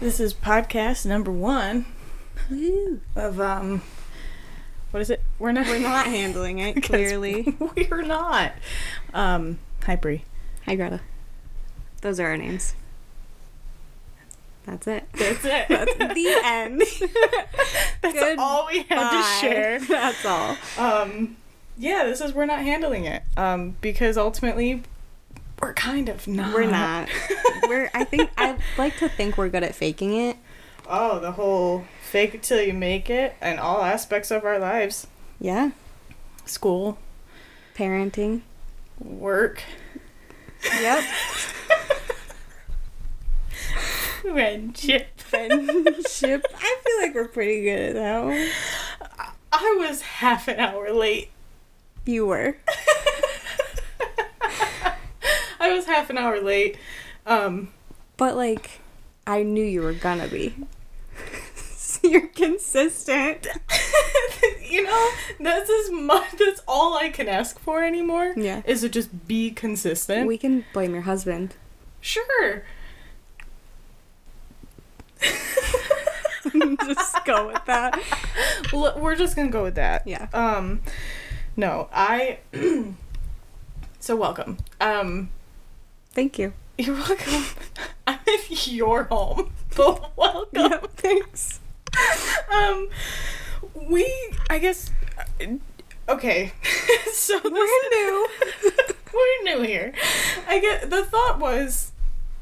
This is podcast number one Woo. of um, what is it? We're not. We're not handling it, 'Cause clearly. We're not. Um, hi Bri. Hi, Greta. Those are our names. That's it. That's it. That's the end. That's all we had to share. That's all. Um, yeah, this is we're not handling it. Um, because ultimately, we're kind of not. We're not. We're. I think I like to think we're good at faking it. Oh, the whole fake it till you make it, and all aspects of our lives. Yeah. School, Parenting. work, Yep. friendship. Friendship. I feel like we're pretty good at that one. I was half an hour late. You were. I was half an hour late. Um, But like, I knew you were gonna be. You're consistent. you know, that's as much. That's all I can ask for anymore. Yeah. Is to just be consistent. We can blame your husband. sure. Just go with that. We're just gonna go with that. Yeah. Um, no, I. so welcome. Um, Thank you. you're welcome. I'm in your home, but welcome. Thanks. um, we, I guess. uh, Okay, so We're new. we're new here. I get the thought was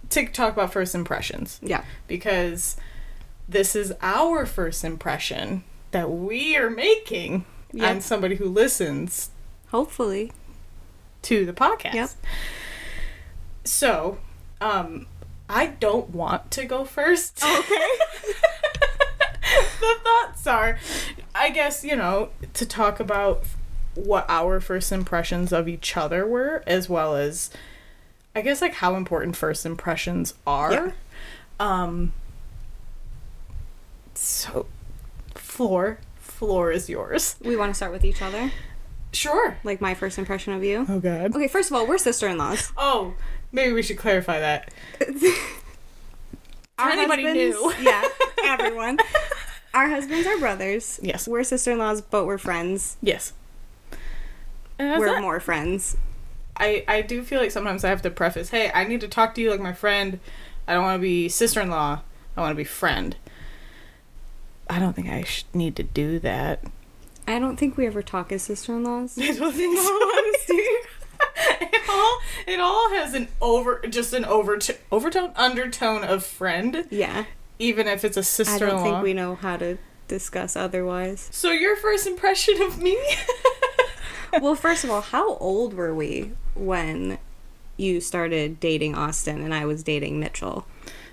to talk about first impressions Yeah. because this is our first impression that we are making Yep. on somebody who listens Hopefully. to the podcast. Yep. So, um, I don't want to go first. Okay. the thoughts are, I guess, you know, to talk about what our first impressions of each other were, as well as, I guess, like how important first impressions are. Yeah. Um, so, floor, floor is yours. We want to start with each other. Sure. Like my first impression of you. Oh, God. Okay, first of all, we're sister in laws. Oh, maybe we should clarify that. For anybody new. yeah, everyone. Our husbands are brothers. Yes. We're sister in laws, but we're friends. Yes. We're that. more friends. I, I do feel like sometimes I have to preface, hey, I need to talk to you like my friend. I don't want to be sister in law. I want to be friend. I don't think I sh- need to do that. I don't think we ever talk as sister in laws. I don't think so. it all it all has an over just an overtone overtone undertone of friend, Yeah. even if it's a sister I don't think we know how to discuss otherwise. So your first impression of me? well, first of all, how old were we when you started dating Austin and I was dating Mitchell?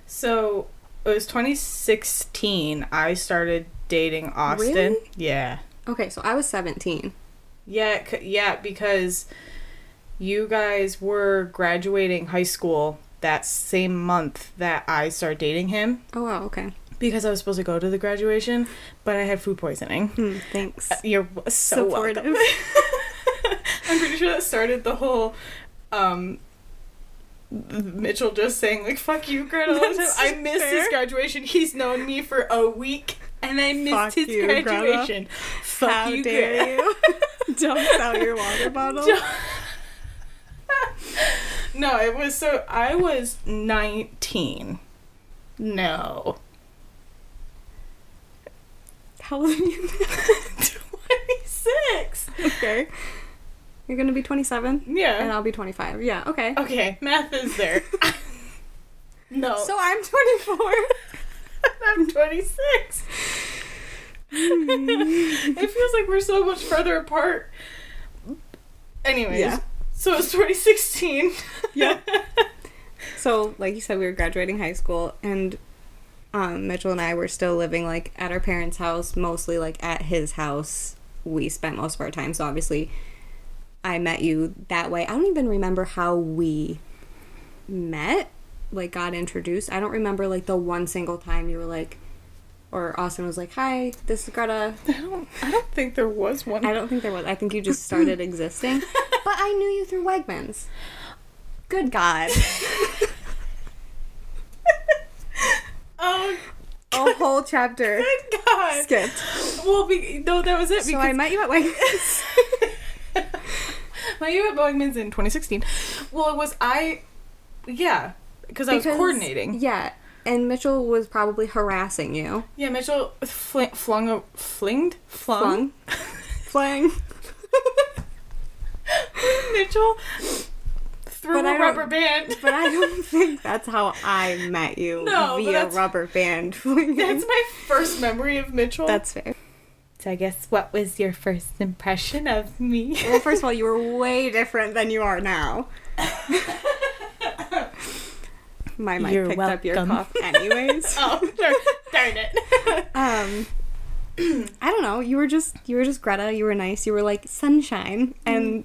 So it was 2016. I started dating Austin. Really? Yeah, Okay, so I was 17. yeah, c- yeah. Because you guys were graduating high school that same month that I started dating him. Oh, wow, okay. Because I was supposed to go to the graduation, but I had food poisoning. Hmm, thanks. You're so Supportive. welcome. I'm pretty sure that started the whole um Mitchell just saying like "fuck you, Greta." all the time. That's I missed his graduation. He's known me for a week, and I missed Fuck his you, Greta. graduation. Fuck How you, dare Greta. you? Dumps out your water bottle. no, it was so I was 19. No, How old are you? 26. okay. You're gonna be 27? Yeah. And I'll be 25. Yeah, okay. Okay, math is there. no. So I'm 24. I'm 26. Hmm. it feels like we're so much further apart. Anyways, Yeah. So it's 2016. Yeah. so, like you said, we were graduating high school, and um, Mitchell and I were still living like at our parents' house, mostly like at his house. We spent most of our time. So obviously, I met you that way. I don't even remember how we met, like got introduced. I don't remember like the one single time you were like, or Austin was like, "Hi, this is Greta." I don't, I don't think there was one. I don't think there was. I think you just started existing. But I knew you through Wegmans. Good God. Oh a whole chapter Good God. skipped. Well, be, no, that was it. So I met you at Wegmans. My you at Bowman's in 2016. Well, it was I. Yeah, because I was coordinating. Yeah, and Mitchell was probably harassing you. Yeah, Mitchell fl- flung a flinged flung. Flung. Flang. Mitchell threw But I a rubber band. But I don't think that's how I met you No, via that's- rubber band flinging. That's my first memory of Mitchell. That's fair. so. I guess what was your first impression of me? Well, first of all, you were way different than you are now. My mic You're picked up your cough anyways. oh, darn, it. um I don't know, you were just you were just Greta, you were nice, you were like sunshine and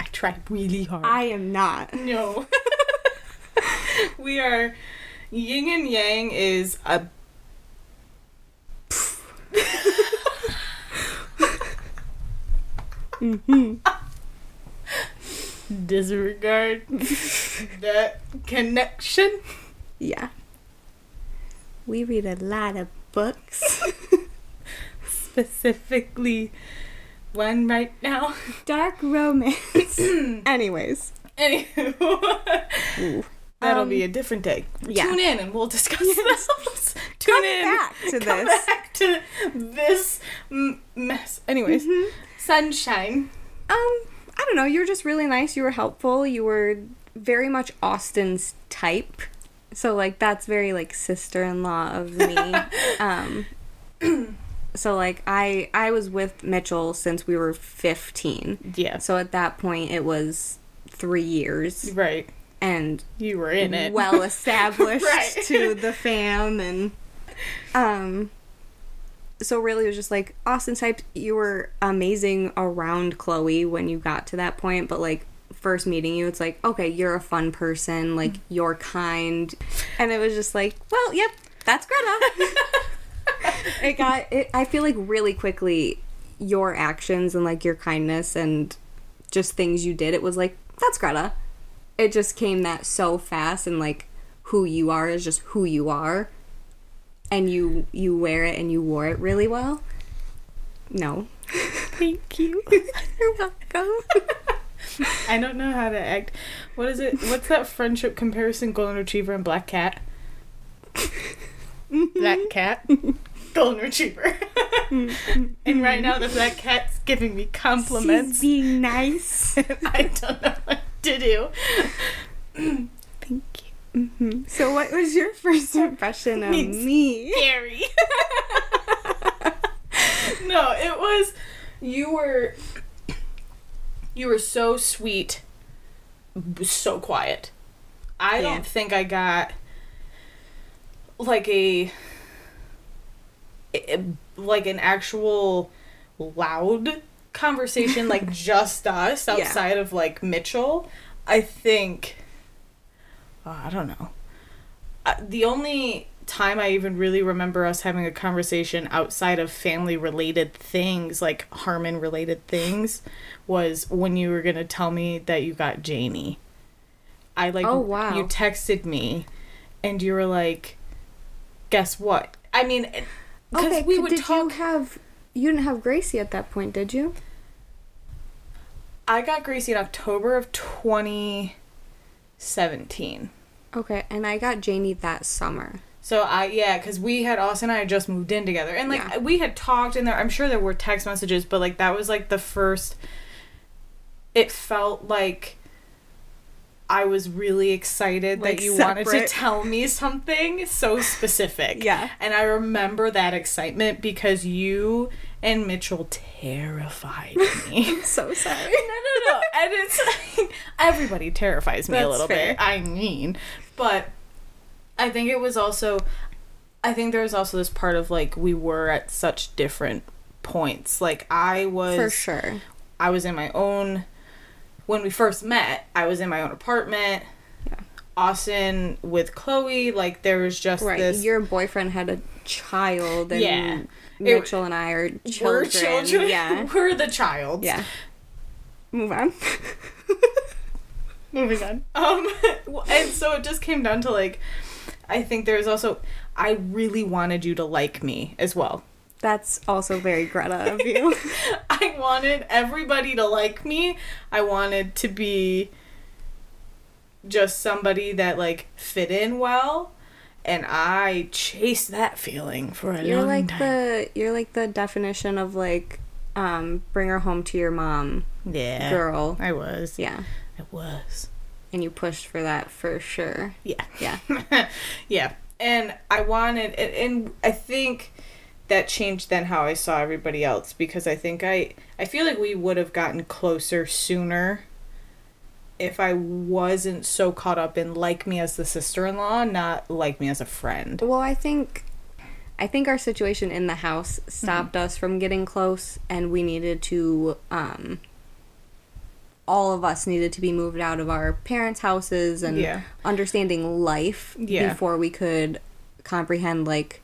I tried really hard. I am not. No. we are yin and yang is a Mhm. Disregard that connection. Yeah. We read a lot of books. Specifically one right now. Dark romance. Anyways. Anywho. That'll Um, be a different day. yeah. Tune in and we'll discuss this. Tune Come in. back to Come this. back to this m- mess. Anyways, Mhm. sunshine. Um, I don't know. You were just really nice. You were helpful. You were very much Austin's type. So like that's very like sister-in-law of me. um so like I I was with Mitchell since we were 15. Yeah. So at that point it was 3 years Right. and You were in it. well established Right. to the fam and um so really it was just like Austin type you were amazing around Chloe when you got to that point but like first meeting you it's like okay you're a fun person like mm-hmm. you're kind. And it was just like well yep that's Greta. It got it I feel like really quickly your actions and like your kindness and just things you did it was like that's Greta. It just came that so fast and like who you are is just who you are and you you wear it and you wore it really well no Thank you. you're welcome I don't know how to act. What is it? What's that friendship comparison? Golden Retriever and Black Cat. Black Cat. Golden Retriever. and right now the Black Cat's giving me compliments. She's being nice I don't know what to do. Thank you hmm so what was your first impression of Means- me Scary. no, it was. You were. You were so sweet, so quiet. I Yeah. don't think I got like a, a- like an actual loud conversation like just us Yeah. outside of like Mitchell. I think oh, I don't know. Uh, the only time I even really remember us having a conversation outside of family related things, like Harmon related things, was when you were gonna tell me that you got Janie. I like Oh, wow. you texted me and you were like, guess what? I mean, because okay we would did talk. you have you didn't have gracie at that point did you I got Gracie in October of 2017. okay and i got janie that summer So I yeah, because we had Austin and I had just moved in together, and like Yeah. we had talked, and there I'm sure there were text messages, but like that was like the first. It felt like I was really excited Like, that you wanted to tell me something so specific. Yeah. and I remember that excitement because you and Mitchell terrified me. so sorry no, no, no. And it's like, everybody terrifies me a little fair. bit. I mean, but I think it was also, I think there was also this part of like we were at such different points. Like I was, for sure I was in my own. When we first met, I was in my own apartment. Yeah. Austin with Chloe, like there was just right this. your boyfriend had a child and Yeah. Mitchell and i are children, we're children. yeah we're the child. yeah move on Moving on. Um, and so it just came down to like, I think there's also I really wanted you to like me as well. That's also very Greta of you. I wanted everybody to like me. I wanted to be just somebody that like fit in well. And I chased that feeling for a you're like time. the you're like the definition of like um bring her home to your mom yeah, girl. I was. Yeah. I was. And you pushed for that for sure. Yeah. Yeah. yeah. And I wanted, and, and I think that changed then how I saw everybody else because I think I, I feel like we would have gotten closer sooner if I wasn't so caught up in like me as the sister in law, not like me as a friend. Well, I think I think our situation in the house stopped Mm-hmm. us from getting close and we needed to um all of us needed to be moved out of our parents' houses and Yeah. understanding life Yeah. before we could comprehend like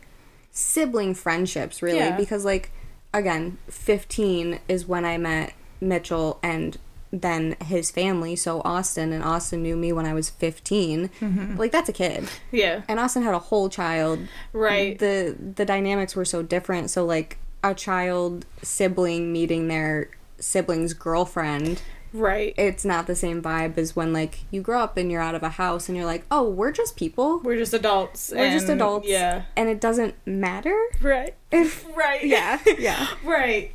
sibling friendships really Yeah. because like again 15 is when I met Mitchell and then his family so Austin and Austin knew me when I was 15 Mm-hmm. like that's a kid Yeah. and Austin had a whole child. Right. The the dynamics were so different. So like a child sibling meeting their sibling's girlfriend, Right. it's not the same vibe as when like you grow up and you're out of a house and you're like, oh, we're just people. We're just adults. We're just adults. Yeah. And it doesn't matter. Right. If Right. yeah, yeah. Right.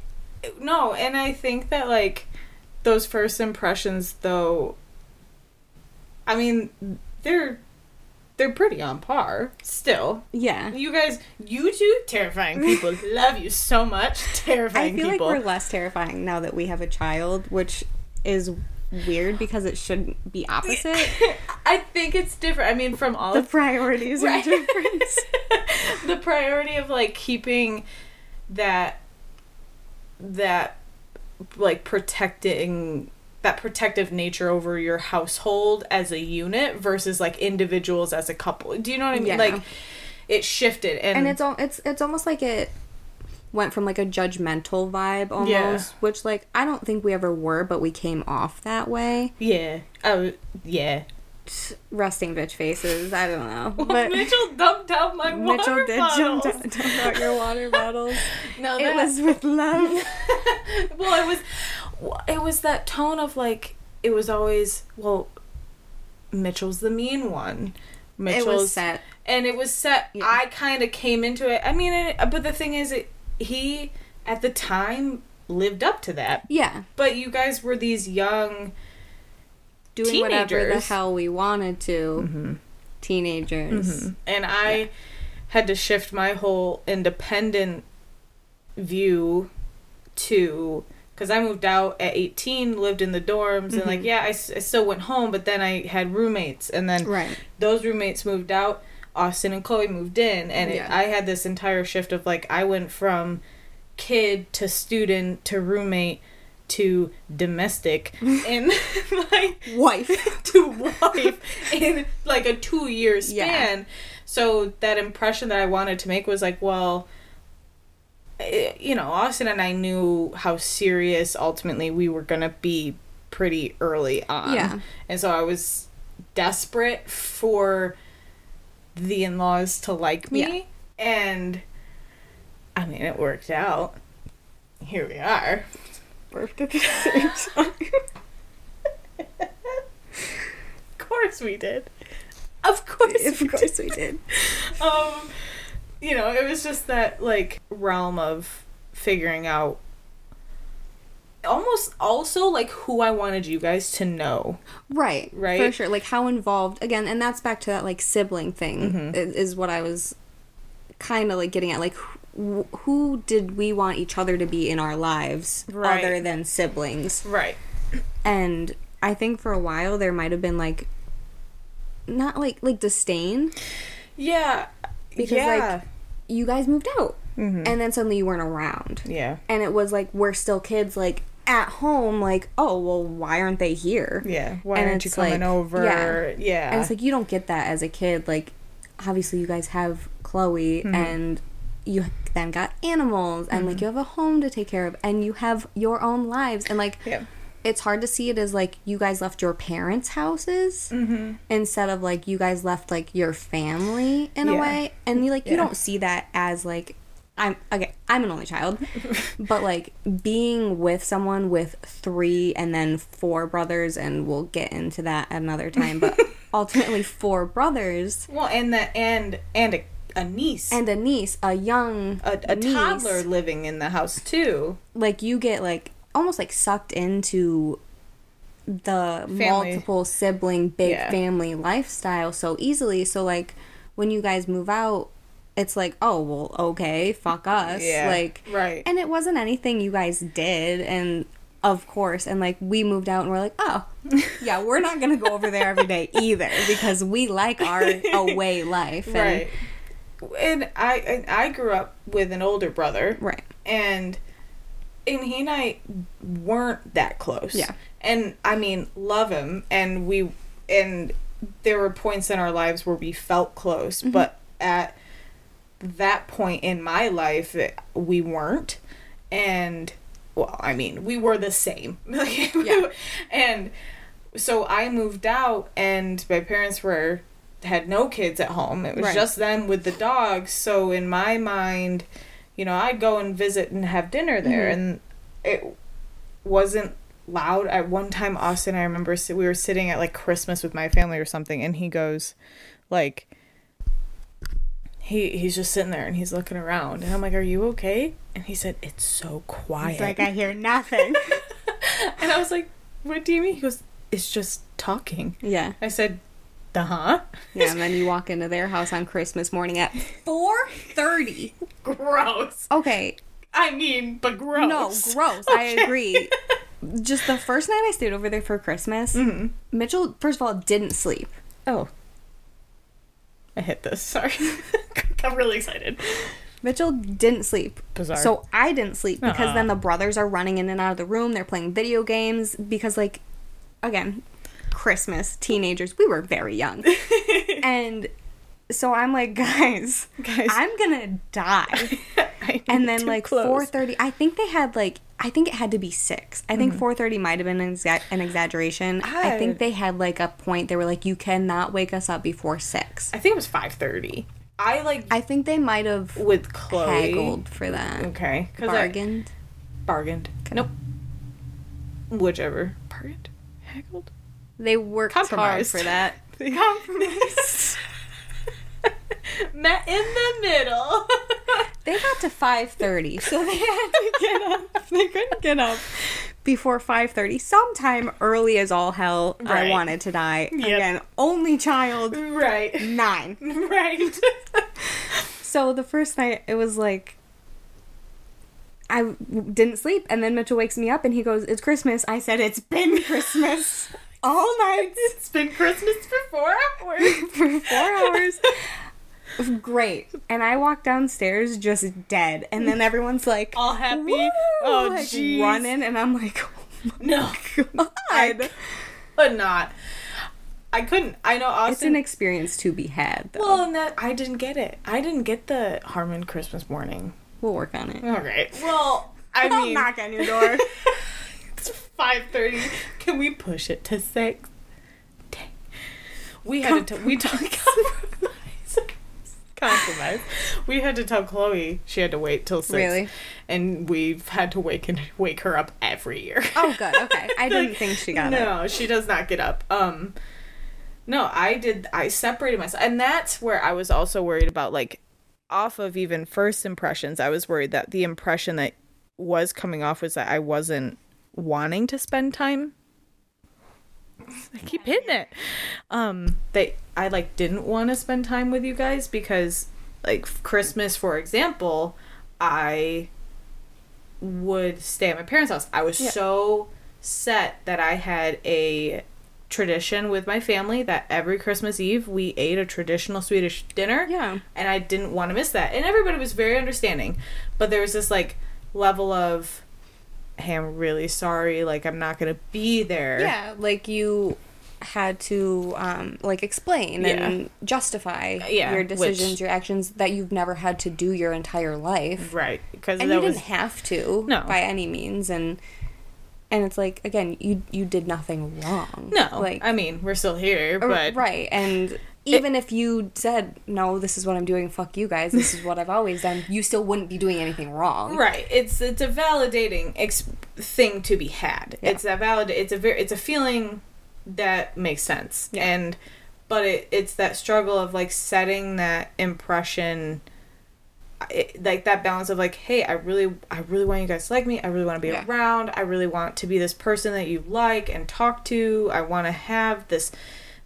No, and I think that like those first impressions though I mean, they're they're pretty on par still. Yeah. You guys, you two terrifying people love you so much. Terrifying I feel people. like we're less terrifying now that we have a child, which is weird because it shouldn't be opposite. I think it's different. I mean, from all the of priorities are Right. different. the priority of like keeping that that like protecting that protective nature over your household as a unit versus like individuals as a couple. Do you know what I mean? Yeah. Like it shifted and, and it's all it's it's almost like it went from like a judgmental vibe almost Yeah. which like i don't think we ever were but we came off that way yeah. Oh yeah. Resting bitch faces i don't know But but Mitchell dumped out my mitchell water did bottles. jump, dump out your water bottles No, it that- was with love well, it was it was that tone of like it was always well Mitchell's the mean one. Mitchell's it was set and it was set Yeah. I kind of came into it. I mean, it, but the thing is it he at the time lived up to that. yeah But you guys were these young doing whatever the hell we wanted to. Mm-hmm. Teenagers. Mm-hmm. And I had to shift my whole independent view to because I moved out at 18, lived in the dorms, and like, mm-hmm. yeah, I still went home, but then I had roommates, and then right. those roommates moved out. Austin and Chloe moved in, and it, I had this entire shift of like, I went from kid to student to roommate to domestic in my wife to wife in like a two year Yeah. span. So that impression that I wanted to make was like, well, eh, you know, Austin and I knew how serious ultimately we were gonna be pretty early on. Yeah. And so I was desperate for the in laws to like me. And I mean it worked out. Here we are. Birthed at the same time Of course we did. Of course of we course we did um you know it was just that like realm of figuring out almost also like who i wanted you guys to know Right, Right? for sure. Like how involved again, and that's back to that like sibling thing Mm-hmm. is, what I was kind of like getting at. Like, who, who did we want each other to be in our lives Right. other than siblings? right And I think for a while there might have been like, not like like disdain yeah because yeah like you guys moved out, Mm-hmm. and then suddenly you weren't around, yeah and it was like we're still kids like at home like oh well why aren't they here yeah why And aren't you coming like- over yeah. yeah And it's like you don't get that as a kid. Like, obviously, you guys have Chloe, Mm-hmm. and you then got animals, and like you have a home to take care of, and you have your own lives, and like yeah it's hard to see it as like you guys left your parents' houses Mm-hmm. instead of like you guys left like your family in a way, and you like you don't see that as like I'm okay. I'm an only child, but like being with someone with three and then four brothers, and we'll get into that another time. But ultimately, four brothers Well, and the and and a, a niece and a niece, a young a, a niece, toddler living in the house too. like you get like almost like sucked into the Family. multiple sibling big Yeah. family lifestyle so easily so like when you guys move out it's like oh well okay fuck us Yeah, like right. and it wasn't anything you guys did and of course and like we moved out and we're like oh yeah we're not gonna go over there every day either because we like our away life and, Right. And I and I grew up with an older brother. right and and he and I weren't that close. Yeah. And I mean, love him and we and there were points in our lives where we felt close, Mm-hmm. but at that point in my life it- we weren't and well, I mean, we were the same. Yeah. and so I moved out and my parents were had no kids at home. It was Right. just them with the dogs. So in my mind, you know, I'd go and visit and have dinner there, Mhm. and it wasn't loud. At one time, Austin, I remember we were sitting at like Christmas with my family or something, and he goes, like, he he's just sitting there and he's looking around, and I'm like, "Are you okay?" And he said, "It's so quiet." He's like I hear nothing and I was like, "What do you mean?" He goes, "It's just talking." yeah I said, "The huh?" Yeah, and then you walk into their house on Christmas morning at four thirty. Gross. Okay, I mean, but gross. no, gross. I agree. Just the first night I stayed over there for Christmas, Mhm. Mitchell, first of all, didn't sleep. Oh. I hit this. Sorry. I'm really excited. Mitchell didn't sleep. Bizarre. So I didn't sleep because Aw. then the brothers are running in and out of the room. They're playing video games because, like, again, Christmas, teenagers, we were very young. and so I'm like, guys, Guys. I'm gonna die. And then like 4:30 I think they had like I think it had to be 6. I think mm-hmm. 4:30 might have been an, exa- an exaggeration. I I- think they had like a point they were like you cannot wake us up before 6. I think it was 5:30. I like I think they might have with Chloe. haggled for that. Okay. Cuz I Bargained. bargained. Nope. Whichever. Bargained. Haggled. They worked hard for that. They compromise. Met in the middle. They got to 5:30, so they had to get up. They couldn't get up before 5:30. Sometime early as all hell, I wanted to die. Yep. Again, only child, right. 9. Right. So the first night, it was like I didn't sleep, and then Mitchell wakes me up and he goes, "It's Christmas." I said, "It's been Christmas all night it's been Christmas for 4 hours. for four hours." Great, and I walk downstairs just dead, and then everyone's like, All happy. "Woo!" Oh, like jeez. running, and I'm like, "Oh No. my god!" but not. I couldn't. I know Austin. It's an experience to be had, though. well, and that I didn't get it. I didn't get the Harmon Christmas morning. we'll work on it. All right. Well, I I'll mean, knock on your door. it's five thirty. Can we push it to six? Dang. We had to. T- we talked compromise. compromise. We had to tell Chloe she had to wait till six. Really? And we've had to wake and wake her up every year. Oh, good. Okay, I didn't think she got it. no, she does not get up. Um no, I did I separated myself and that's where I was also worried about like off of even first impressions, I was worried that the impression that was coming off was that I wasn't wanting to spend time. I keep hitting it. Um that I like didn't want to spend time with you guys because like Christmas for example, I would stay at my parents' house. I was Yeah. so set that I had a tradition with my family that every Christmas Eve we ate a traditional Swedish dinner. Yeah. And I didn't want to miss that. And everybody was very understanding. But there was this like level of hey, I'm really sorry, like I'm not gonna be there. Yeah, like you had to um like explain and justify Yeah, your decisions, which- your actions that you've never had to do your entire life. Right. Because And that you was didn't have to No. by any means and and it's like again, you you did nothing wrong. No, like I mean we're still here, but right, and even if you said no, this is what I'm doing. Fuck you guys. This is what I've always done. You still wouldn't be doing anything wrong. Right. It's it's a validating ex- thing to be had. Yeah. It's a valid. It's a very. It's a feeling that makes sense. Yeah. And but it it's that struggle of like setting that impression. It, like that balance of like, hey, I really, I really want you guys to like me. I really want to be Yeah. around. I really want to be this person that you like and talk to. I want to have this,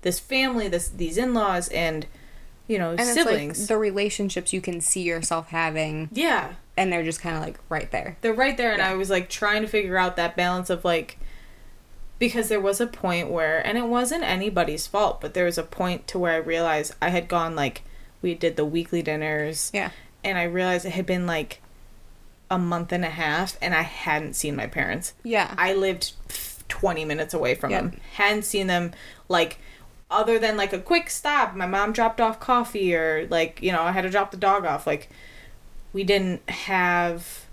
this family, this these in laws, and you know And siblings. it's like the relationships you can see yourself having, yeah, and they're just kind of like right there. they're right there and Yeah. i was like trying to figure out that balance of like because there was a point where and it wasn't anybody's fault but there was a point to where i realized i had gone like we did the weekly dinners Yeah. and i realized it had been like a month and a half and i hadn't seen my parents Yeah. i lived 20 minutes away from Yep. them hadn't seen them like other than like a quick stop my mom dropped off coffee or like you know i had to drop the dog off. Like we didn't have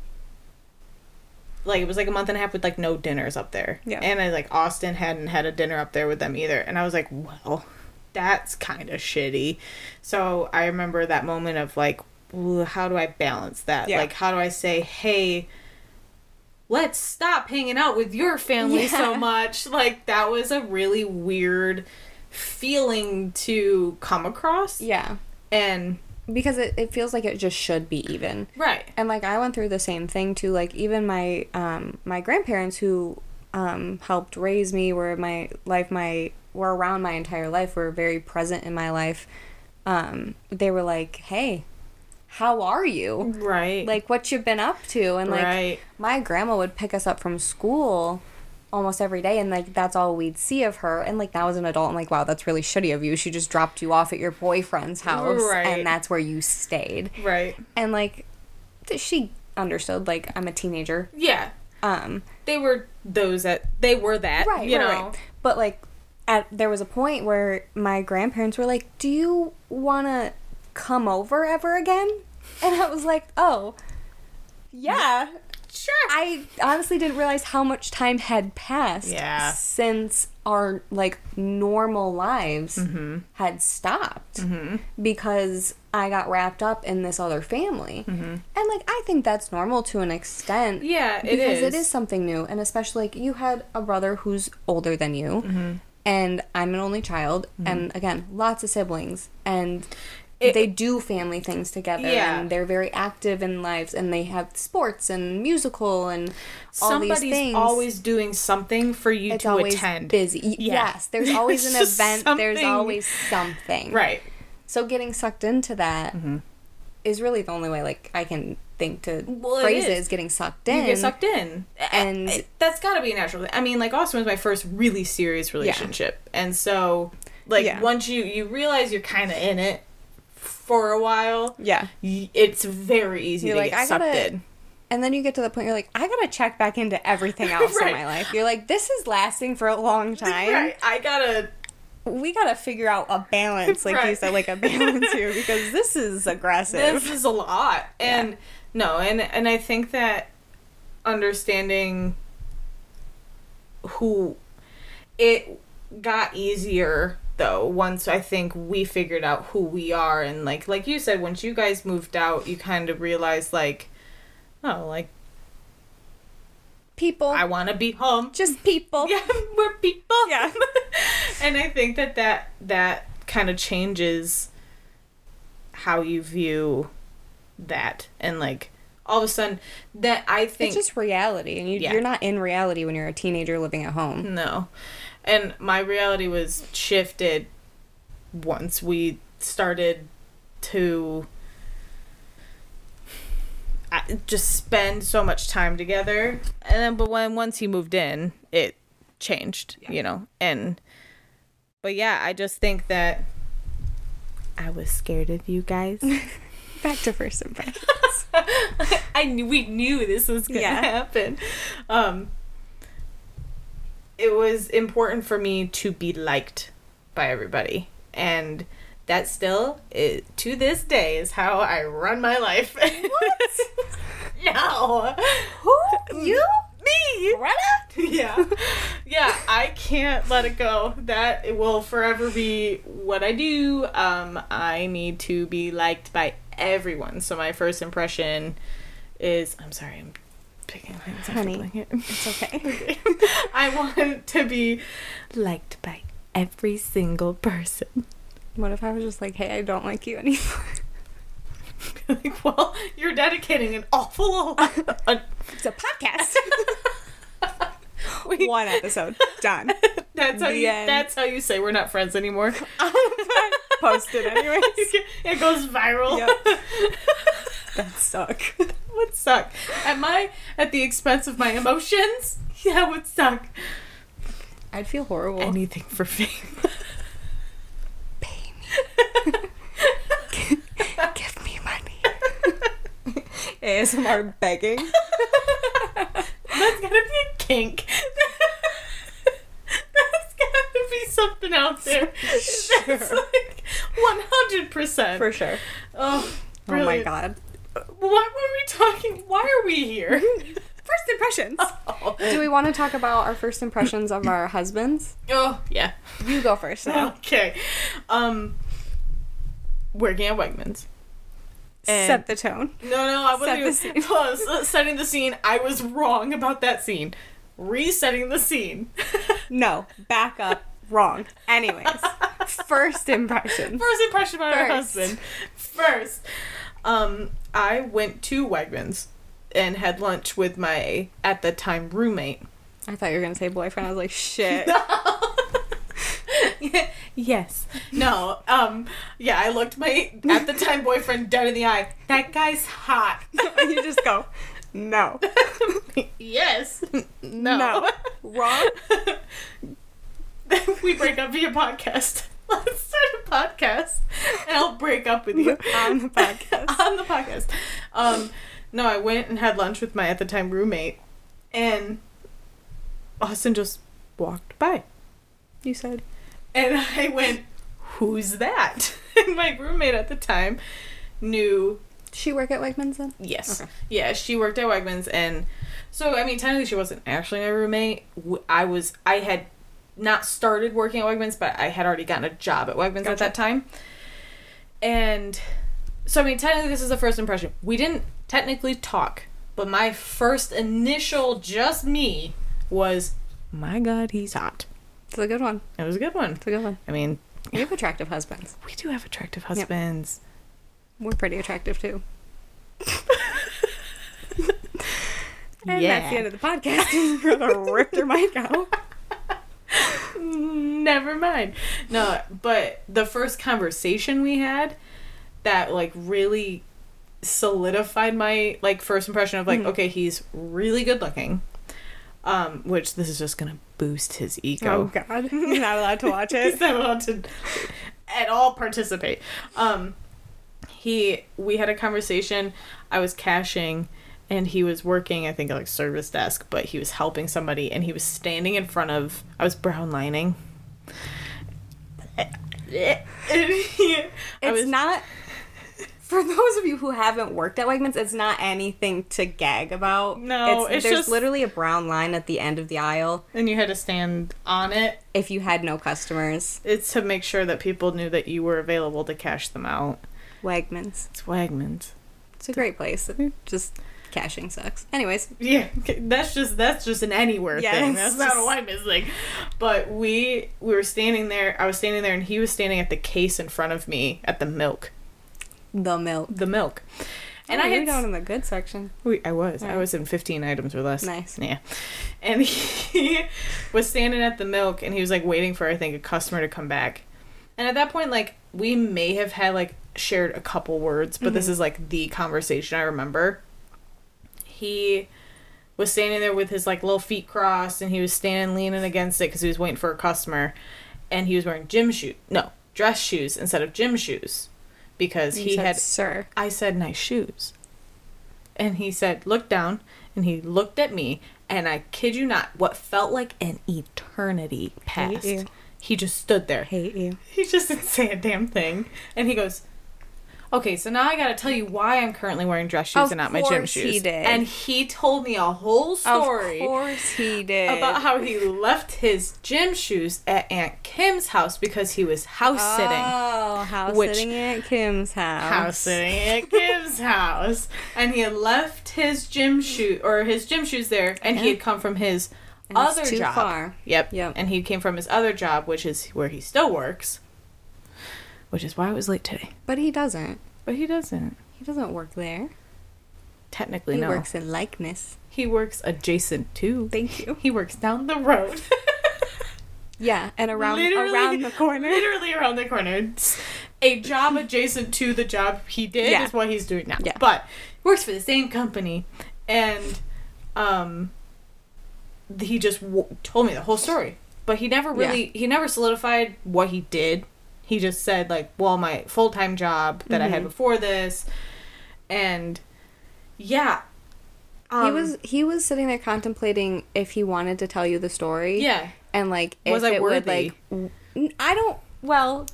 like it was like a month and a half with like no dinners up there. Yeah. and i like austin hadn't had a dinner up there with them either. And i was like well that's kind of shitty. So i remember that moment of like how do i balance that? Yeah. like how do i say hey let's stop hanging out with your family so much? Like that was a really weird feeling to come across. Yeah. and Because it, it feels like it just should be even. right. And like i went through the same thing too. Like even my um my grandparents who um helped raise me were my life my were around my entire life were very present in my life. Um they were like hey how are you? Right. Like what you've been up to? And like right. my grandma would pick us up from school almost every day and like that's all we'd see of her. And like now as an adult i'm like wow that's really shitty of you. She just dropped you off at your boyfriend's house Right. and that's where you stayed. Right. And like she understood like i'm a teenager. Yeah. Um they were those that they were that right you right, know? right. but like at there was a point where my grandparents were like do you want to come over ever again? And i was like oh yeah sure i honestly didn't realize how much time had passed Yeah. since our like normal lives Mm-hmm. had stopped because i got wrapped up in this other family Mm-hmm. and like i think that's normal to an extent yeah it because is it is something new and especially like you had a brother who's older than you Mm-hmm. and i'm an only child and again lots of siblings and It- they do family things together Yeah. and they're very active in lives and they have sports and musical and all somebody's these things always doing something for you it's to always attend busy Yeah. yes there's always an event there's always something right so getting sucked into that is Mm-hmm. really the only way like i can think to Well, it phrase it is. is getting sucked in you get sucked in And- I- that's got to be a natural thing. i mean like austin was my first really serious relationship and so like Yeah. once you you realize you're kind of in it for a while yeah it's very easy You're to like, get I sucked gotta- in And then you get to the point you're like, I gotta check back into everything else Right. in my life. You're like, this is lasting for a long time. right i gotta We gotta figure out a balance, like you said, like a balance here because this is aggressive. this is a lot and no and and i think that understanding who it got easier though once i think we figured out who we are and like like you said once you guys moved out you kind of realized like oh like people, i want to be home just people. yeah we're people Yeah. and i think that that that kind of changes how you view that and like all of a sudden that i think It's just reality, and you, Yeah. you're not in reality when you're a teenager living at home. no and my reality was shifted once we started to just spend so much time together. And then but when once he moved in it changed you know? And but yeah i just think that i was scared of you guys. Back to first impressions. I knew we knew this was gonna Yeah. happen. Um, it was important for me to be liked by everybody, and that still, is, to this day, is how I run my life. What? no. Who? You? Me? Greta? yeah. Yeah, I can't let it go. That will forever be what I do. Um, I need to be liked by everyone. So my first impression is I'm sorry, I'm picking things. Honey. It's okay. I want to be liked by every single person. What if I was just like, hey, I don't like you anymore? like, well, you're dedicating an awful lot. It's a podcast. We- One episode. Done. that's how The you. end. That's how you say we're not friends anymore. Post it anyways. it goes viral. Yep. That suck. would suck. At my at the expense of my emotions, yeah, it would suck. I'd feel horrible. Anything for fame. Pay me. Give me money. ASMR begging. That's gotta be a kink. That's gotta be something out there. That's Sure. like one hundred percent. For sure. Oh, Oh my god. What were we talking? Why are we here? First impressions. oh. Do we want to talk about our first impressions of our husbands? oh, yeah. You go first now. Okay. Um, working at Wegmans. And- Set the tone. No, no, I wasn't even close. Uh, Setting the scene. I was wrong about that scene. Resetting the scene. No, back up. Wrong. Anyways, first impression. First impression about our husband. First, um, I went to Wegmans and had lunch with my at the time roommate. I thought you were gonna say boyfriend. I was like, shit. yes. No. Um. Yeah. I looked my at the time boyfriend dead in the eye. That guy's hot. you just go, no, yes. No. wrong. we break up via podcast. Let's start a podcast, and I'll break up with you On the podcast. On the podcast. Um, no, I went and had lunch with my at the time roommate, and Austin just walked by, You said and I went, "Who's that?" And my roommate at the time knew. she work at Wegmans then? Yes, Okay. yeah, she worked at Wegmans, and so I mean, technically, she wasn't actually my roommate. I was. I had not started working at Wegmans, but I had already gotten a job at Wegmans at that time. And so, I mean, technically, this is the first impression. We didn't technically talk, but my first initial, just me, was, my God, he's hot. It's a good one. It was a good one. It's a good one. I mean, We have attractive husbands. we do have attractive husbands. We're pretty attractive too. And Yeah. that's the end of the podcast. Brother ripped her mic out. Never mind. No, but the first conversation we had that like really solidified my like first impression of like Mhm. okay, he's really good looking. Um which this is just to boost his ego. Oh god. He's not allowed to watch He's it. not allowed to at all participate. Um he we had a conversation. I was cashing and he was working, I think at like service desk, but he was helping somebody and he was standing in front of I was brown lining. And he, I It's was, not for those of you who haven't worked at Wegmans, it's not anything to gag about. No, it's there's just- literally a brown line at the end of the aisle and you had to stand on it. if you had no customers. It's to make sure that people knew that you were available to cash them out. Wegmans. It's Wegmans. It's a great place. It just cashing sucks. Anyways, Yeah, that's just that's just an anywhere Yeah, thing. it's That's not a white thing. But we we were standing there. I was standing there, and he was standing at the case in front of me at the milk, the milk. the milk. And And I had had down in the good section. we, I was I was in fifteen items or less. Nice. Yeah, and he was standing at the milk, and he was like waiting for I think a customer to come back. And at that point, like we may have had like shared a couple words, but this Mhm. is like the conversation I remember. He was standing there with his like little feet crossed, and he was standing leaning against it because he was waiting for a customer, and he was wearing gym shoes, no dress shoes instead of gym shoes, because You he said, had sir. I said nice shoes. And he said, look down. And he looked at me. And I kid you not, what felt like an eternity passed. you. He just stood there. Hate you. He just didn't say a damn thing. And he goes, Okay, so now I gotta tell you why I'm currently wearing dress shoes Of and not my gym course shoes. he did. And he told me a whole story Of course he did. about how he left his gym shoes at Aunt Kim's house because he was house oh, sitting. Oh, house Which- sitting at Kim's house. House sitting at Kim's house, and he had left his gym shoe or his gym shoes there, and he had come from his And other too job. far. Yep. Yep. And he came from his other job, which is where he still works, which is why I was late today. But he doesn't. But he doesn't He doesn't work there. technically. He no, He works in likeness. he works adjacent to. Thank you. He works down the road. Yeah, and around Literally- around the corner. Literally around the corner. It's a job adjacent to the job he did Yeah. is what he's doing now. Yeah. But works for the same company, and um, he just w- told me the whole story. But he never really he never solidified what he did. He just said like, well, my full time job that I had Mm-hmm. before this, and yeah. he um, was he was sitting there contemplating if he wanted to tell you the story. yeah. and like if Was I it would worthy? like w- I don't well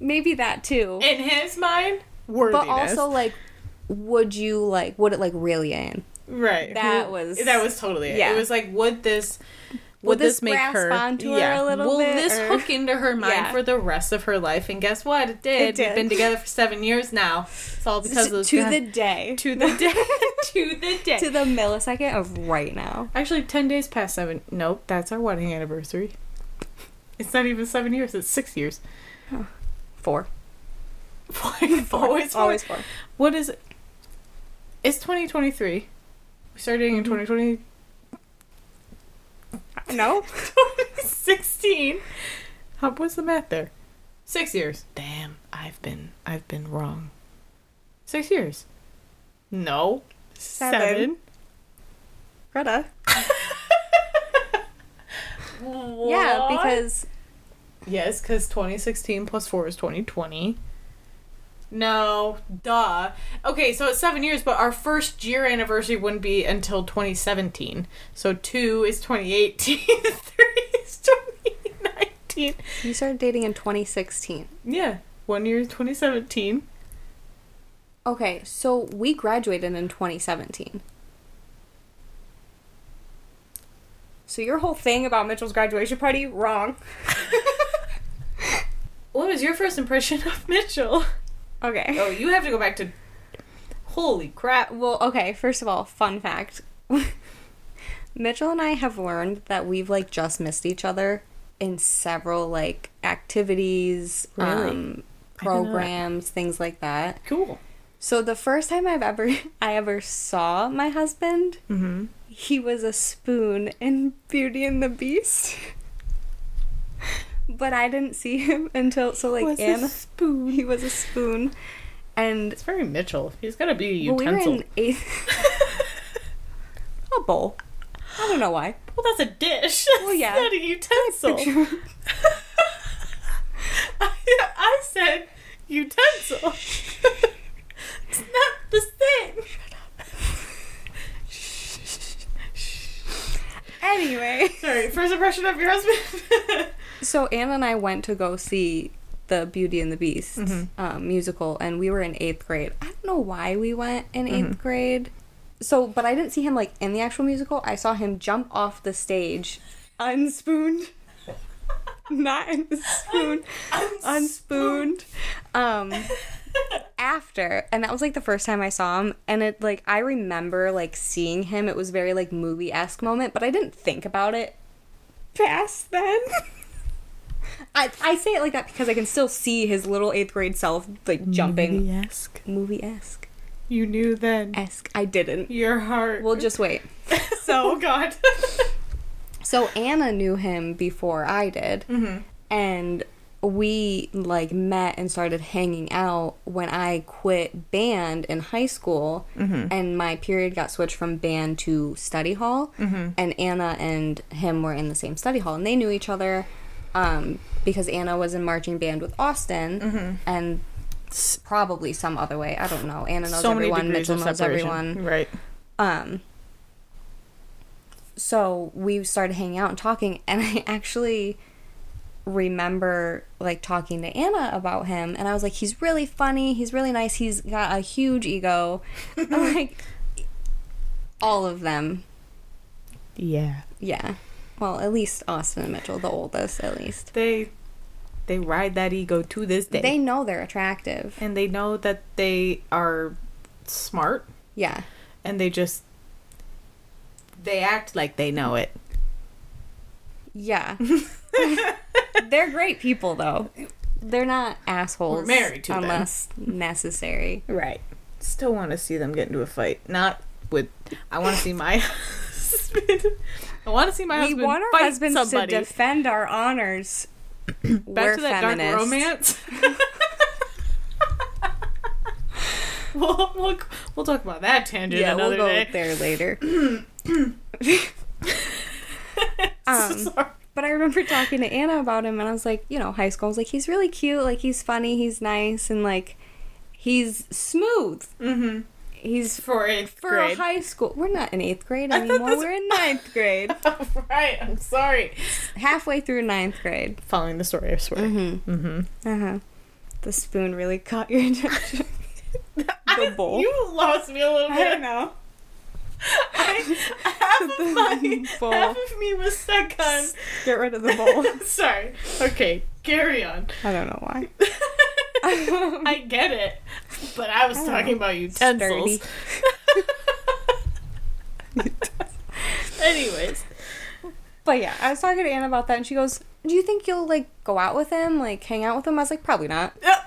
maybe that too. In his mind, worthiness. but also like would you like would it like reel you in? Right. That was- that was totally it. yeah. It was like would this would, this, this make her onto her a little Will bit, this or- hook into her mind Yeah. for the rest of her life? And guess what? It did. It did. We've been together for seven years now. It's all because of those to guys- the day. to the day to the day. to the millisecond of right now. Actually, ten days past seven. Nope, that's our wedding anniversary. It's not even seven years. It's six years. Four. always, always, Always four. What is it? It's 2023. We started dating in Mm-hmm. 2020. No. 2016. How, what's the math there? Six years. Damn, I've been I've been wrong. Six years. No. Seven. Seven. Greta. Yeah, because Yes, because 2016 plus 4 is 2020. No, duh. Okay, so it's seven years, but our first year anniversary wouldn't be until 2017. So two is 2018, three is 2019. you started dating in 2016. Yeah, one year is 2017. Okay, so we graduated in 2017. So your whole thing about Mitchell's graduation party wrong. What was your first impression of Mitchell? Okay. Oh, you have to go back to. Holy crap. Well, okay, first of all, fun fact. Mitchell and I have learned that we've like just missed each other in several like activities, Really? um I did not. programs, things like that. Cool. So the first time I've ever I ever saw my husband, Mm-hmm. he was a spoon in Beauty and the Beast. but I didn't see him until so like Was a Anna spoon. he was a spoon and It's very Mitchell. He's got to be a well, we were utensil. in eighth a bowl. I don't know why. Well, that's a dish. Well, yeah. Not a utensil. I, I said utensil. it's not the same. anyway, Sorry, first impression of your husband. So Anna and I went to go see the Beauty and the Beast Mhm. um, musical, and we were in eighth grade. I don't know why we went in 8th Mm-hmm. grade. So, but I didn't see him like in the actual musical. I saw him jump off the stage, unspooned. Not in the spoon, unspooned. Um, after, and that was like the first time I saw him, and it like I remember like seeing him. It was very like movie esque moment, but I didn't think about it past then. I, I say it like that because I can still see his little eighth grade self like jumping Movie-esque. movie esque You knew then. esque. I didn't. Your heart. We'll just wait. oh God. So Anna knew him before I did, mm-hmm. and we like met and started hanging out when I quit band in high school, Mm-hmm. and my period got switched from band to study hall, Mm-hmm. and Anna and him were in the same study hall, and they knew each other. Um, because Anna was in marching band with Austin, Mm-hmm. and s- probably some other way. I don't know. Anna knows so everyone. Mitchell knows separation. everyone. Right. Um, so we started hanging out and talking, and I actually remember like talking to Anna about him and I was like he's really funny, he's really nice, he's got a huge ego. I'm like all of them. Yeah. Yeah. Well, at least Austin and Mitchell, the oldest at least. They they ride that ego to this day. They know they're attractive. and they know that they are smart Yeah. and they just they act like they know it. Yeah. they're great people though. They're not assholes. We're married to them. unless necessary. Right. Still want to see them get into a fight. Not with I want to see my husband. I want to see my we husband want our fight husbands somebody. to defend our honors. Back We're to that feminists. dark romance. we'll, we'll, we'll talk about that tangent Yeah, we'll go day. there later. um, Sorry. but I remember talking to Anna about him, and I was like, you know, high school. I was like, he's really cute. Like he's funny. He's nice, and like he's smooth. Mm-hmm. He's For eighth for grade. a high school. We're not in eighth grade anymore. We're in ninth grade. right. I'm sorry. Halfway through ninth grade. Following the story, I swear. Mm-hmm. Mm-hmm. Uh huh. The spoon really caught your attention. I, bowl. You lost me a little bit. know. I, half of my bowl. half of me was stuck on. Get rid of the bowl. Sorry. Okay, carry on. I don't know why. I get it, but I was I talking know. about utensils. Anyways, But yeah, I was talking to Anna about that, and she goes, "Do you think you'll like go out with him, like hang out with him?" I was like, "Probably not." Yeah.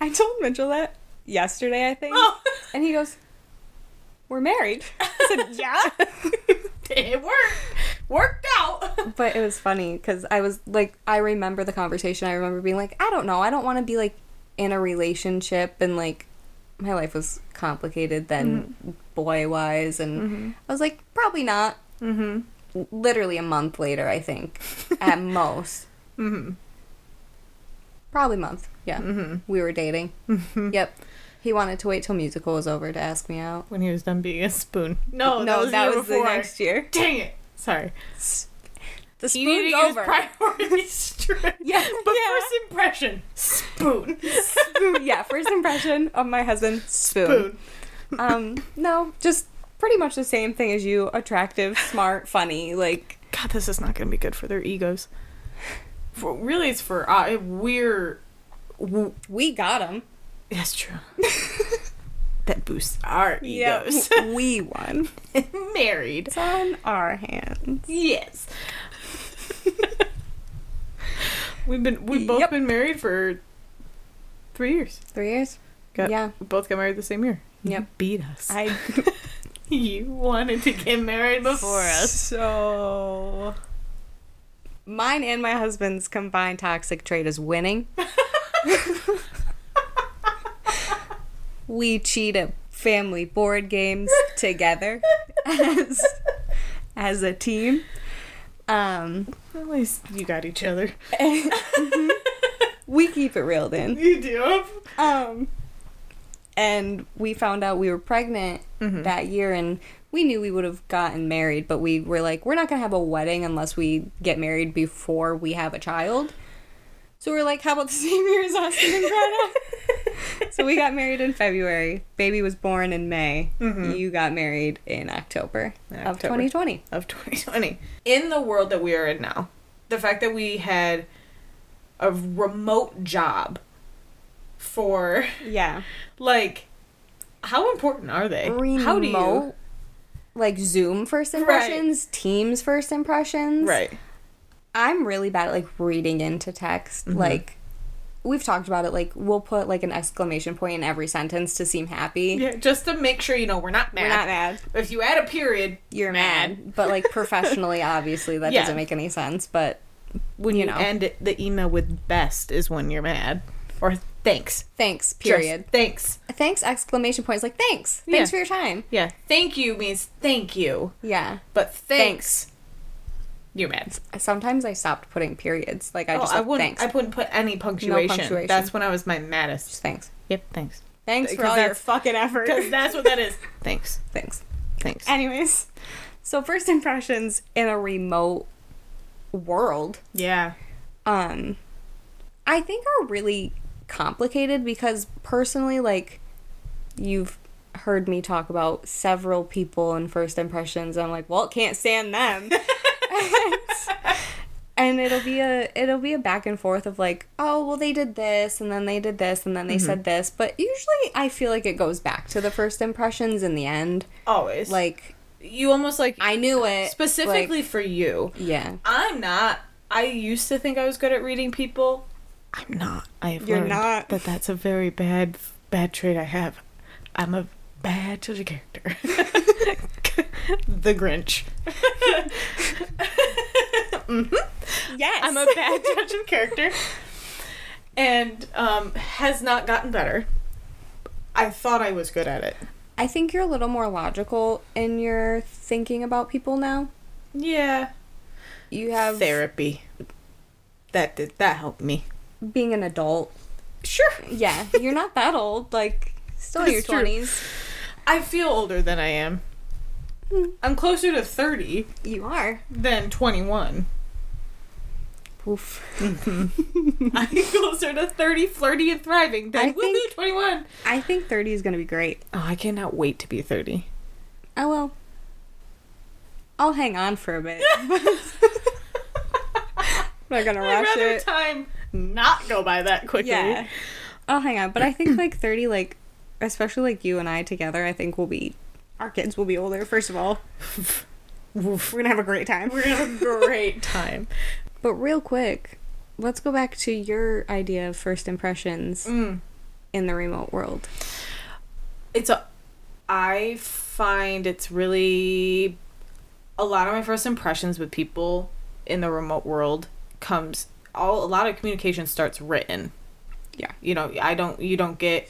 I told Mitchell that yesterday, I think, oh, and he goes, "We're married." I said, "Yeah," it worked. Worked out. but it was funny because I was like, I remember the conversation. I remember being like, "I don't know. I don't want to be like in a relationship," and like my life was complicated then, boy wise, and I was like, "Probably not." Mm-hmm. Literally a month later, I think, at most. Mm-hmm. Probably month. Yeah. Mm-hmm. We were dating. Yep. He wanted to wait till musical was over to ask me out. When he was done being a spoon. No, no, was, that was the next year. Dang it. Sorry. The spoon's over. priorities straight. Yeah, But yeah. first impression, spoon. Spoon. yeah, first impression of my husband, spoon. spoon. Um, no, just pretty much the same thing as you. Attractive, smart, funny. Like, God, this is not going to be good for their egos. For, really, it's for uh, we're. W- we got them. that's true. that boosts our egos. we won. Married. It's on our hands. Yes. we've been we've both Yep. been married for three years. Three years. Got, Yeah. we both got married the same year. You Yep. beat us. I you wanted to get married before us. So, mine and my husband's combined toxic trait is winning. We cheat at family board games together as as a team. Um, At least you got each other. we keep it real, then. You do. Um, and we found out we were pregnant Mhm. that year, and we knew we would have gotten married, but we were like, we're not gonna have a wedding unless we get married before we have a child. So we're like, how about the same year as Austin and Greta? so we got married in February. Baby was born in May. Mhm. You got married in October, In of 2020. of 2020. In the world that we are in now, the fact that we had a remote job for Yeah. like how important are they? Remote, How do you like Zoom first impressions, Teams first impressions. Right. I'm really bad at like reading into text. Mm-hmm. Like we've talked about it. Like we'll put like an exclamation point in every sentence to seem happy. Yeah, just to make sure you know we're not mad. We're not mad. If you add a period, You're Mad. mad. But like professionally, obviously that Yeah. doesn't make any sense. But when You you, know. end the email with best is when you're mad. Or thanks. thanks. Just Period. thanks. thanks exclamation points. Like thanks. Thanks Yeah. for your time. Yeah. Thank you means thank you. Yeah. But thanks, you're mad. Sometimes I stopped putting periods. Like I oh, just I like, wouldn't. thanks. I wouldn't put any punctuation. No punctuation. That's when I was my maddest. just thanks. Yep. Thanks. Thanks for all your fucking effort. Because that's what that is. Thanks. thanks. Thanks. Anyways, so first impressions in a remote world. yeah. um I think are really complicated because personally like you've heard me talk about several people and first impressions. I'm like, well, can't stand them. and it'll be a it'll be a back and forth of like, oh, well they did this and then they did this and then they said mm-hmm. this, but usually I feel like it goes back to the first impressions in the end. Always. Like you almost like I knew it specifically like, for you. yeah. I'm not. I used to think I was good at reading people. I'm not. I've You're learned not. that that's a very bad bad trait I have. I'm a bad judge of character. the Grinch. Yes. I'm a bad judge of character. And um, has not gotten better. I thought I was good at it. I think you're a little more logical in your thinking about people now. Yeah. You have Therapy. That did that helped me. being an adult. Sure. Yeah, you're not that old. Like, still in your twenties. I feel older than I am. I'm closer to 30 You are. than 21. Oof. I'm closer to 30, flirty, and thriving than I think- 21. I think thirty is gonna be great. Oh, I cannot wait to be 30. Oh well. I'll hang on for a bit. I'm not gonna I'd rush rather it. time not go by that quickly. Yeah. I'll hang on. But I think like 30, like, especially like you and I together, I think we'll be, our kids will be older, first of all. We're gonna have a great time. We're gonna have a great time. But real quick, let's go back to your idea of first impressions Mm. in the remote world. It's a. I find it's really. A lot of my first impressions with people in the remote world comes. All a lot of communication starts written. Yeah. You know, I don't. You don't get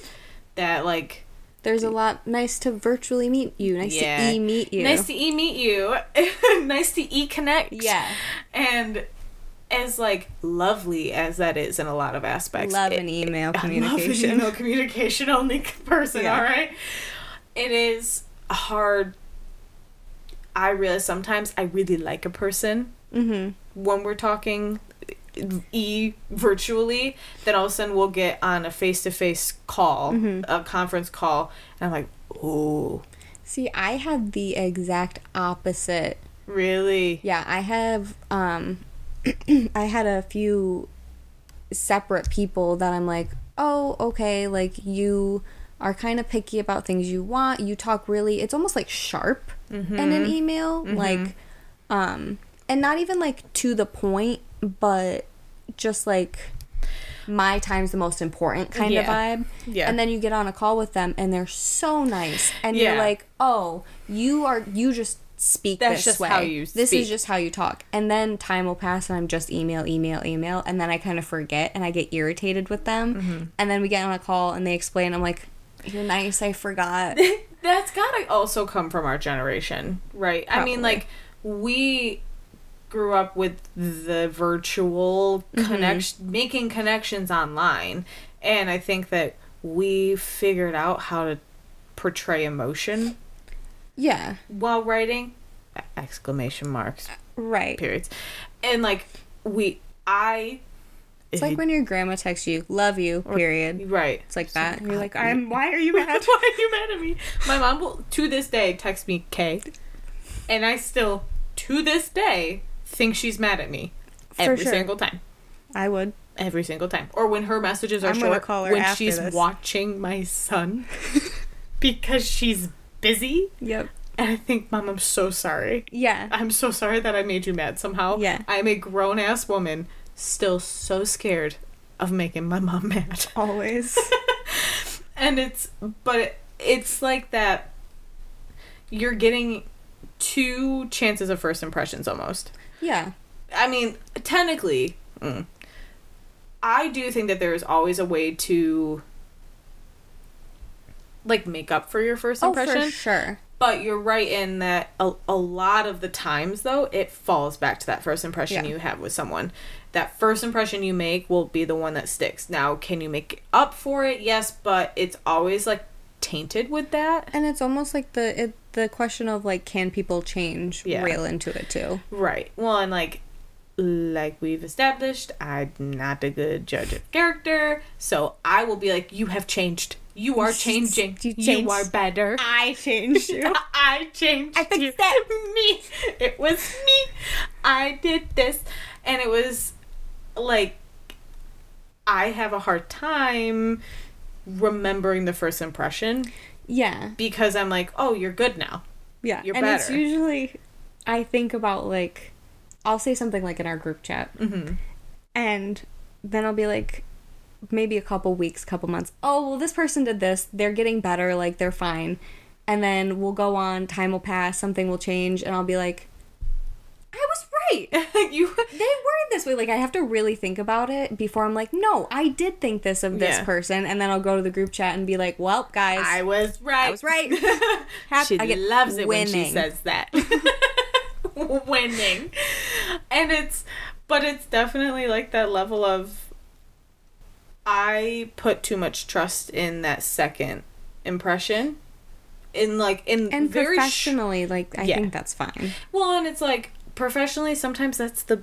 that like. There's a lot nice to virtually meet you. Nice Yeah. to e meet you. Nice to e meet you. nice to e connect. Yeah. And as like lovely as that is in a lot of aspects, Love it- an email I'm not an communication. email communication only person. Yeah. All right, it is hard. I realize sometimes I really like a person Mm-hmm. when we're talking e virtually. Then all of a sudden we'll get on a face to face call, Mm-hmm. a conference call, and I'm like, oh, See, I have the exact opposite. really? Yeah, I have um I had a few separate people that I'm like, "Oh, okay, like you are kind of picky about things you want. You talk really it's almost like sharp in an email, like um and not even like to the point, but just like my time's the most important kind of vibe. Yeah. And then you get on a call with them and they're so nice. And Yeah. you're like, oh, you are, you just speak That's this just way. how you This speak. is just how you talk. And then time will pass and I'm just email, email, email. And then I kind of forget and I get irritated with them. Mm-hmm. And then we get on a call and they explain. I'm like, you're nice. I forgot. That's gotta also come from our generation, right? I mean, like, we grew up with the virtual mm-hmm. connection, making connections online. And I think that we figured out how to portray emotion yeah. while writing. Exclamation marks, uh, Right. periods. And, like, we, I. It's like when your grandma texts you, love you, period. Right. It's like that. And you're like, I'm, why are you mad? Why are you mad at me? My mom will, to this day, text me K, and I still, to this day, think she's mad at me For every sure. single time. I would. Every single time. Or when her messages are I'm short, call her when she's this. watching my son because she's busy. Yep. And I think, Mom, I'm so sorry. Yeah. I'm so sorry that I made you mad somehow. Yeah. I'm a grown ass woman, still so scared of making my mom mad. Always. and it's but it, it's like that you're getting two chances of first impressions almost yeah. i mean technically mm, i do think that there is always a way to like make up for your first Oh, impression for sure. but you're right in that a, a lot of the times though it falls back to that first impression Yeah. you have with someone that first impression you make will be the one that sticks now can you make up for it yes but it's always like tainted with that And it's almost like the it, the question of like, can people change? Yeah. Real into it too. right well and like like we've established, I'm not a good judge of character. So I will be like, you have changed. You are changing. You You, are better. I changed you. I changed I fixed you. that. Me. It was me. I did this. And it was like I have a hard time remembering the first impression yeah. because I'm like, oh, you're good now. Yeah. You're and it's usually I think about like I'll say something like in our group chat Mm-hmm. and then I'll be like maybe a couple weeks, couple months. Oh, well this person did this. They're getting better, like they're fine. And then we'll go on, time will pass, something will change and I'll be like I was right. you They were this way. Like I have to really think about it before I'm like, no, I did think this of this Yeah. person, and then I'll go to the group chat and be like, well, guys, I was right. I was right. Hap- she I get loves it when she winning. says that. winning. And it's but it's definitely like that level of I put too much trust in that second impression. In like in and very sh- professionally, like I Yeah. think that's fine. well, and it's like professionally, sometimes that's the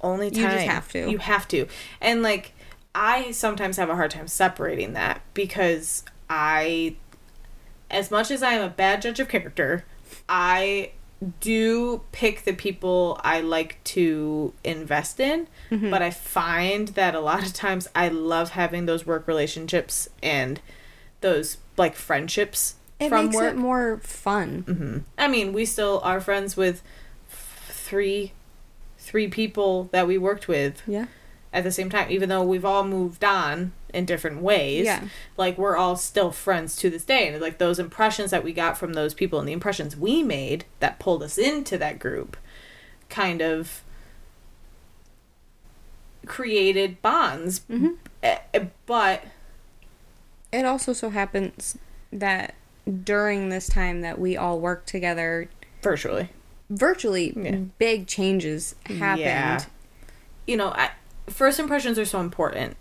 only time You just have to. You have to, and like I sometimes have a hard time separating that because I, as much as I am a bad judge of character, I do pick the people I like to invest in, Mm-hmm. but I find that a lot of times I love having those work relationships and those like friendships It from makes work. it more fun. hmm I mean, we still are friends with three, three people that we worked with Yeah. at the same time. Even though we've all moved on in different ways, Yeah. like we're all still friends to this day. And like those impressions that we got from those people and the impressions we made that pulled us into that group, kind of created bonds. Mhm. Eh, eh, But It also so happens that during this time that we all worked together, virtually, virtually Yeah. big changes happened. Yeah. you know, I, first impressions are so important.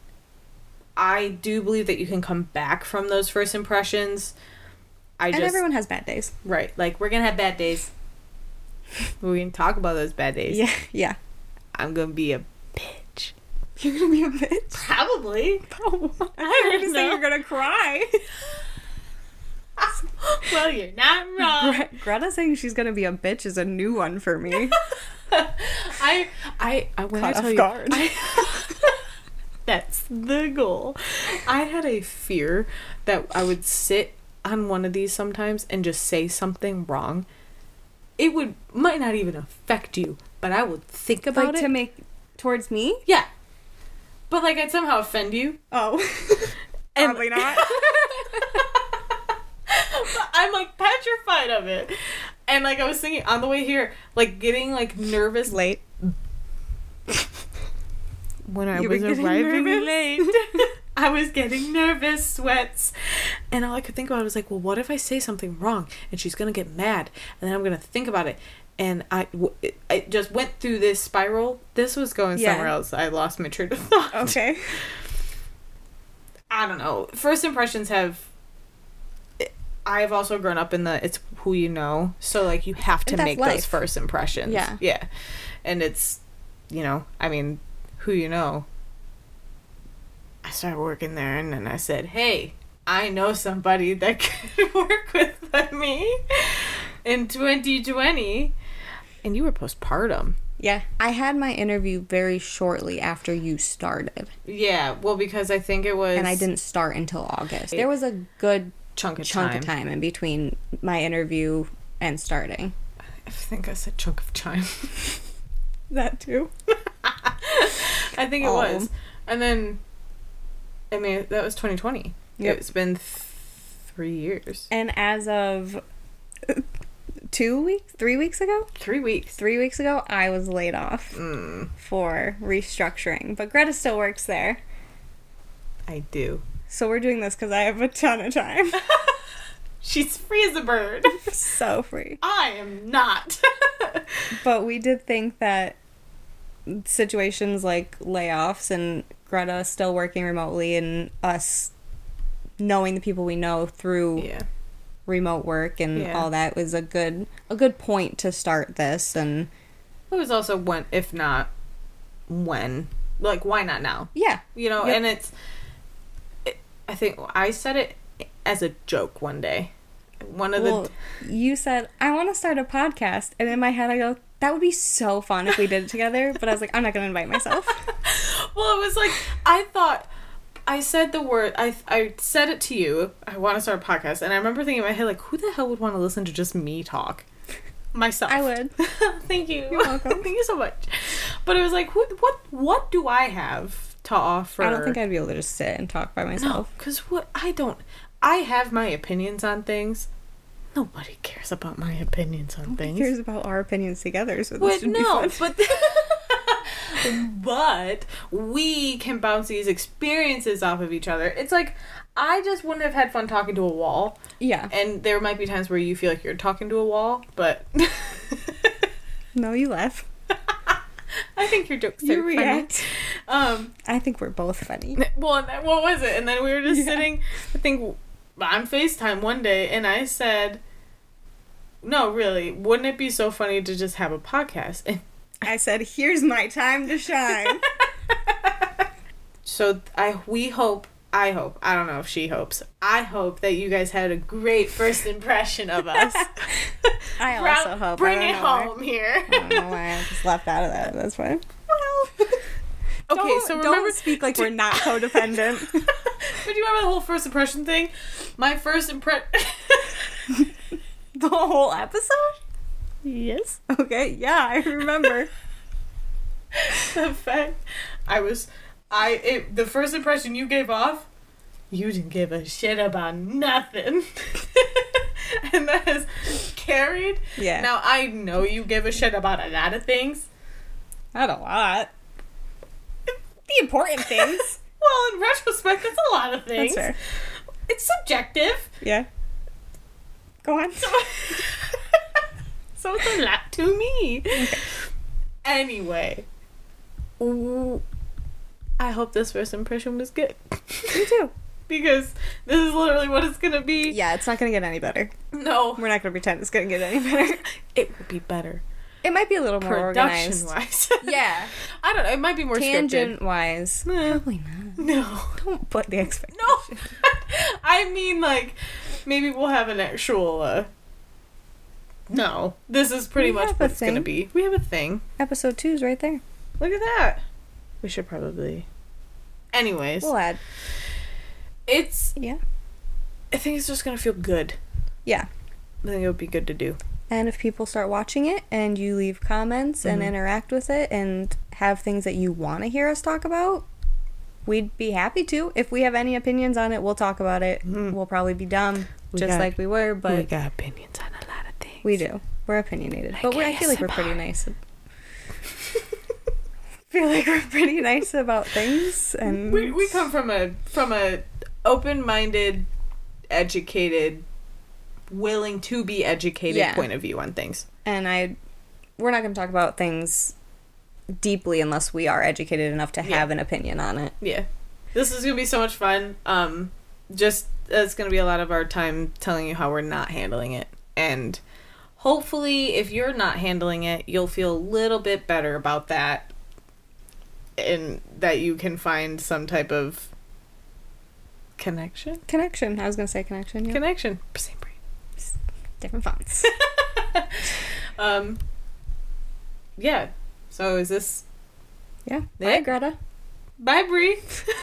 I do believe that you can come back from those first impressions. I And just everyone has bad days. right, like we're gonna have bad days. we can talk about those bad days. Yeah, yeah. I'm gonna be a bitch. You're gonna be a bitch. Probably. I don't know. gonna cry. well, you're not wrong. Gre- Greta saying she's gonna be a bitch is a new one for me. I, I, uh, I when Caught I tell off you, guard. I- that's the goal. I had a fear that I would sit on one of these sometimes and just say something wrong. It would might not even affect you, but I would think about like it. to make towards me. yeah, but like I'd somehow offend you. Oh, And- probably not. But I'm like petrified of it. And like I was thinking on the way here, like getting like nervous Late. when I You was arriving nervous? late. I was getting nervous, sweats. And all I could think about was like, well, what if I say something wrong and she's going to get mad? And then I'm going to think about it. And I, w- it, I just went through this spiral. This was going Yeah. somewhere else. I lost my train of thought. Okay. I don't know. First impressions have. I've also grown up in the it's who you know, so like you have to make those first impressions. Yeah. yeah, and it's, you know, I mean, who you know. I started working there, and then I said, "Hey, I know somebody that could work with me in 2020," and you were postpartum. Yeah, I had my interview very shortly after you started, Yeah, well, because I think it was, and I didn't start until August. There was a good chunk of chunk time. of time in between my interview and starting. I think I said chunk of time. That too. I think it Oh. was. And then, I mean, that was 2020. Yep. It's been th- three years. And as of two weeks, three weeks ago, Three weeks. three weeks ago, I was laid off Mm, for restructuring. But Greta still works there. I do. So we're doing this because I have a ton of time. She's free as a bird. so free. I am not. But we did think that situations like layoffs and Greta still working remotely and us knowing the people we know through yeah. remote work and Yeah. all that was a good a good point to start this and It was also when if not when? Like, why not now? Yeah. You know, Yep. and it's. I think I said it as a joke one day. One of Well, the. you said I want to start a podcast, and in my head I go, that would be so fun if we did it together. But I was like, I'm not gonna invite myself. Well, it was like I thought. I said the word. I I said it to you. I want to start a podcast, and I remember thinking in my head like, who the hell would want to listen to just me talk? Myself. I would. Thank you. You're welcome. Thank you so much. But it was like, what what do I have to offer? I don't think I'd be able to just sit and talk by myself. No, because what I don't, I have my opinions on things. Nobody cares about my opinions on Who things. cares about our opinions together? So this But no, be fun. but but we can bounce these experiences off of each other. It's like I just wouldn't have had fun talking to a wall, yeah. and there might be times where you feel like you're talking to a wall, but No, you laugh. I think your jokes are You funny. react. Um, I think we're both funny. well, and then, what was it? And then we were just Yeah. sitting. I think on Facetime one day, and I said, "No, really, wouldn't it be so funny to just have a podcast?" And I said, "Here's my time to shine." so I we hope. I hope. I don't know if she hopes. I hope that you guys had a great first impression of us. I also hope. Bring it don't know why- home here. I don't know why I just left out of that. That's fine. Well. Okay, don't, so don't speak like we're not codependent. but do you remember the whole first impression thing? My first impression. the whole episode? yes. Okay, yeah, I remember. the fact I was I it, the first impression you gave off, you didn't give a shit about nothing. and that has carried. Yeah. Now I know you give a shit about a lot of things. Not a lot. The important things. Well, in retrospect, that's a lot of things. That's fair. It's subjective. Yeah. Go on. so it's a lot to me. Anyway. Ooh, I hope this first impression was good. Me too. because this is literally what it's gonna be. Yeah, it's not gonna get any better. No. We're not gonna pretend it's gonna get any better. It would be better. It might be a little more Production organized. wise. Yeah. I don't know. It might be more Tangent wise. scripted. Eh, Probably not. No. Don't put the expectation. No. I mean, like, maybe we'll have an actual, uh. No. This is pretty We much what it's gonna be. We have a thing. Episode two's right there. Look at that. We should probably. Anyways, We'll add. it's. Yeah. I think it's just gonna feel good. Yeah. I think it would be good to do. And if people start watching it and you leave comments and Mhm. interact with it and have things that you want to hear us talk about, we'd be happy to. If we have any opinions on it, we'll talk about it. Mhm. We'll probably be dumb, We just got- like we were, but we got opinions on a lot of things. we do. We're opinionated. Like but we're, I feel like we're pretty nice. Feel like we're pretty nice about things and we we come from a from a open minded, educated, willing to be educated Yeah. point of view on things. and I we're not going to talk about things deeply unless we are educated enough to Yeah. have an opinion on it. Yeah, this is gonna be so much fun. Um, just it's gonna be a lot of our time telling you how we're not handling it, and hopefully, if you're not handling it, you'll feel a little bit better about that, and that you can find some type of connection. Connection. I was going to say connection. Yeah. Connection. Same brain. Different fonts. Um. Yeah. So is this yeah. Yeah. Bye, Greta. bye, Bri?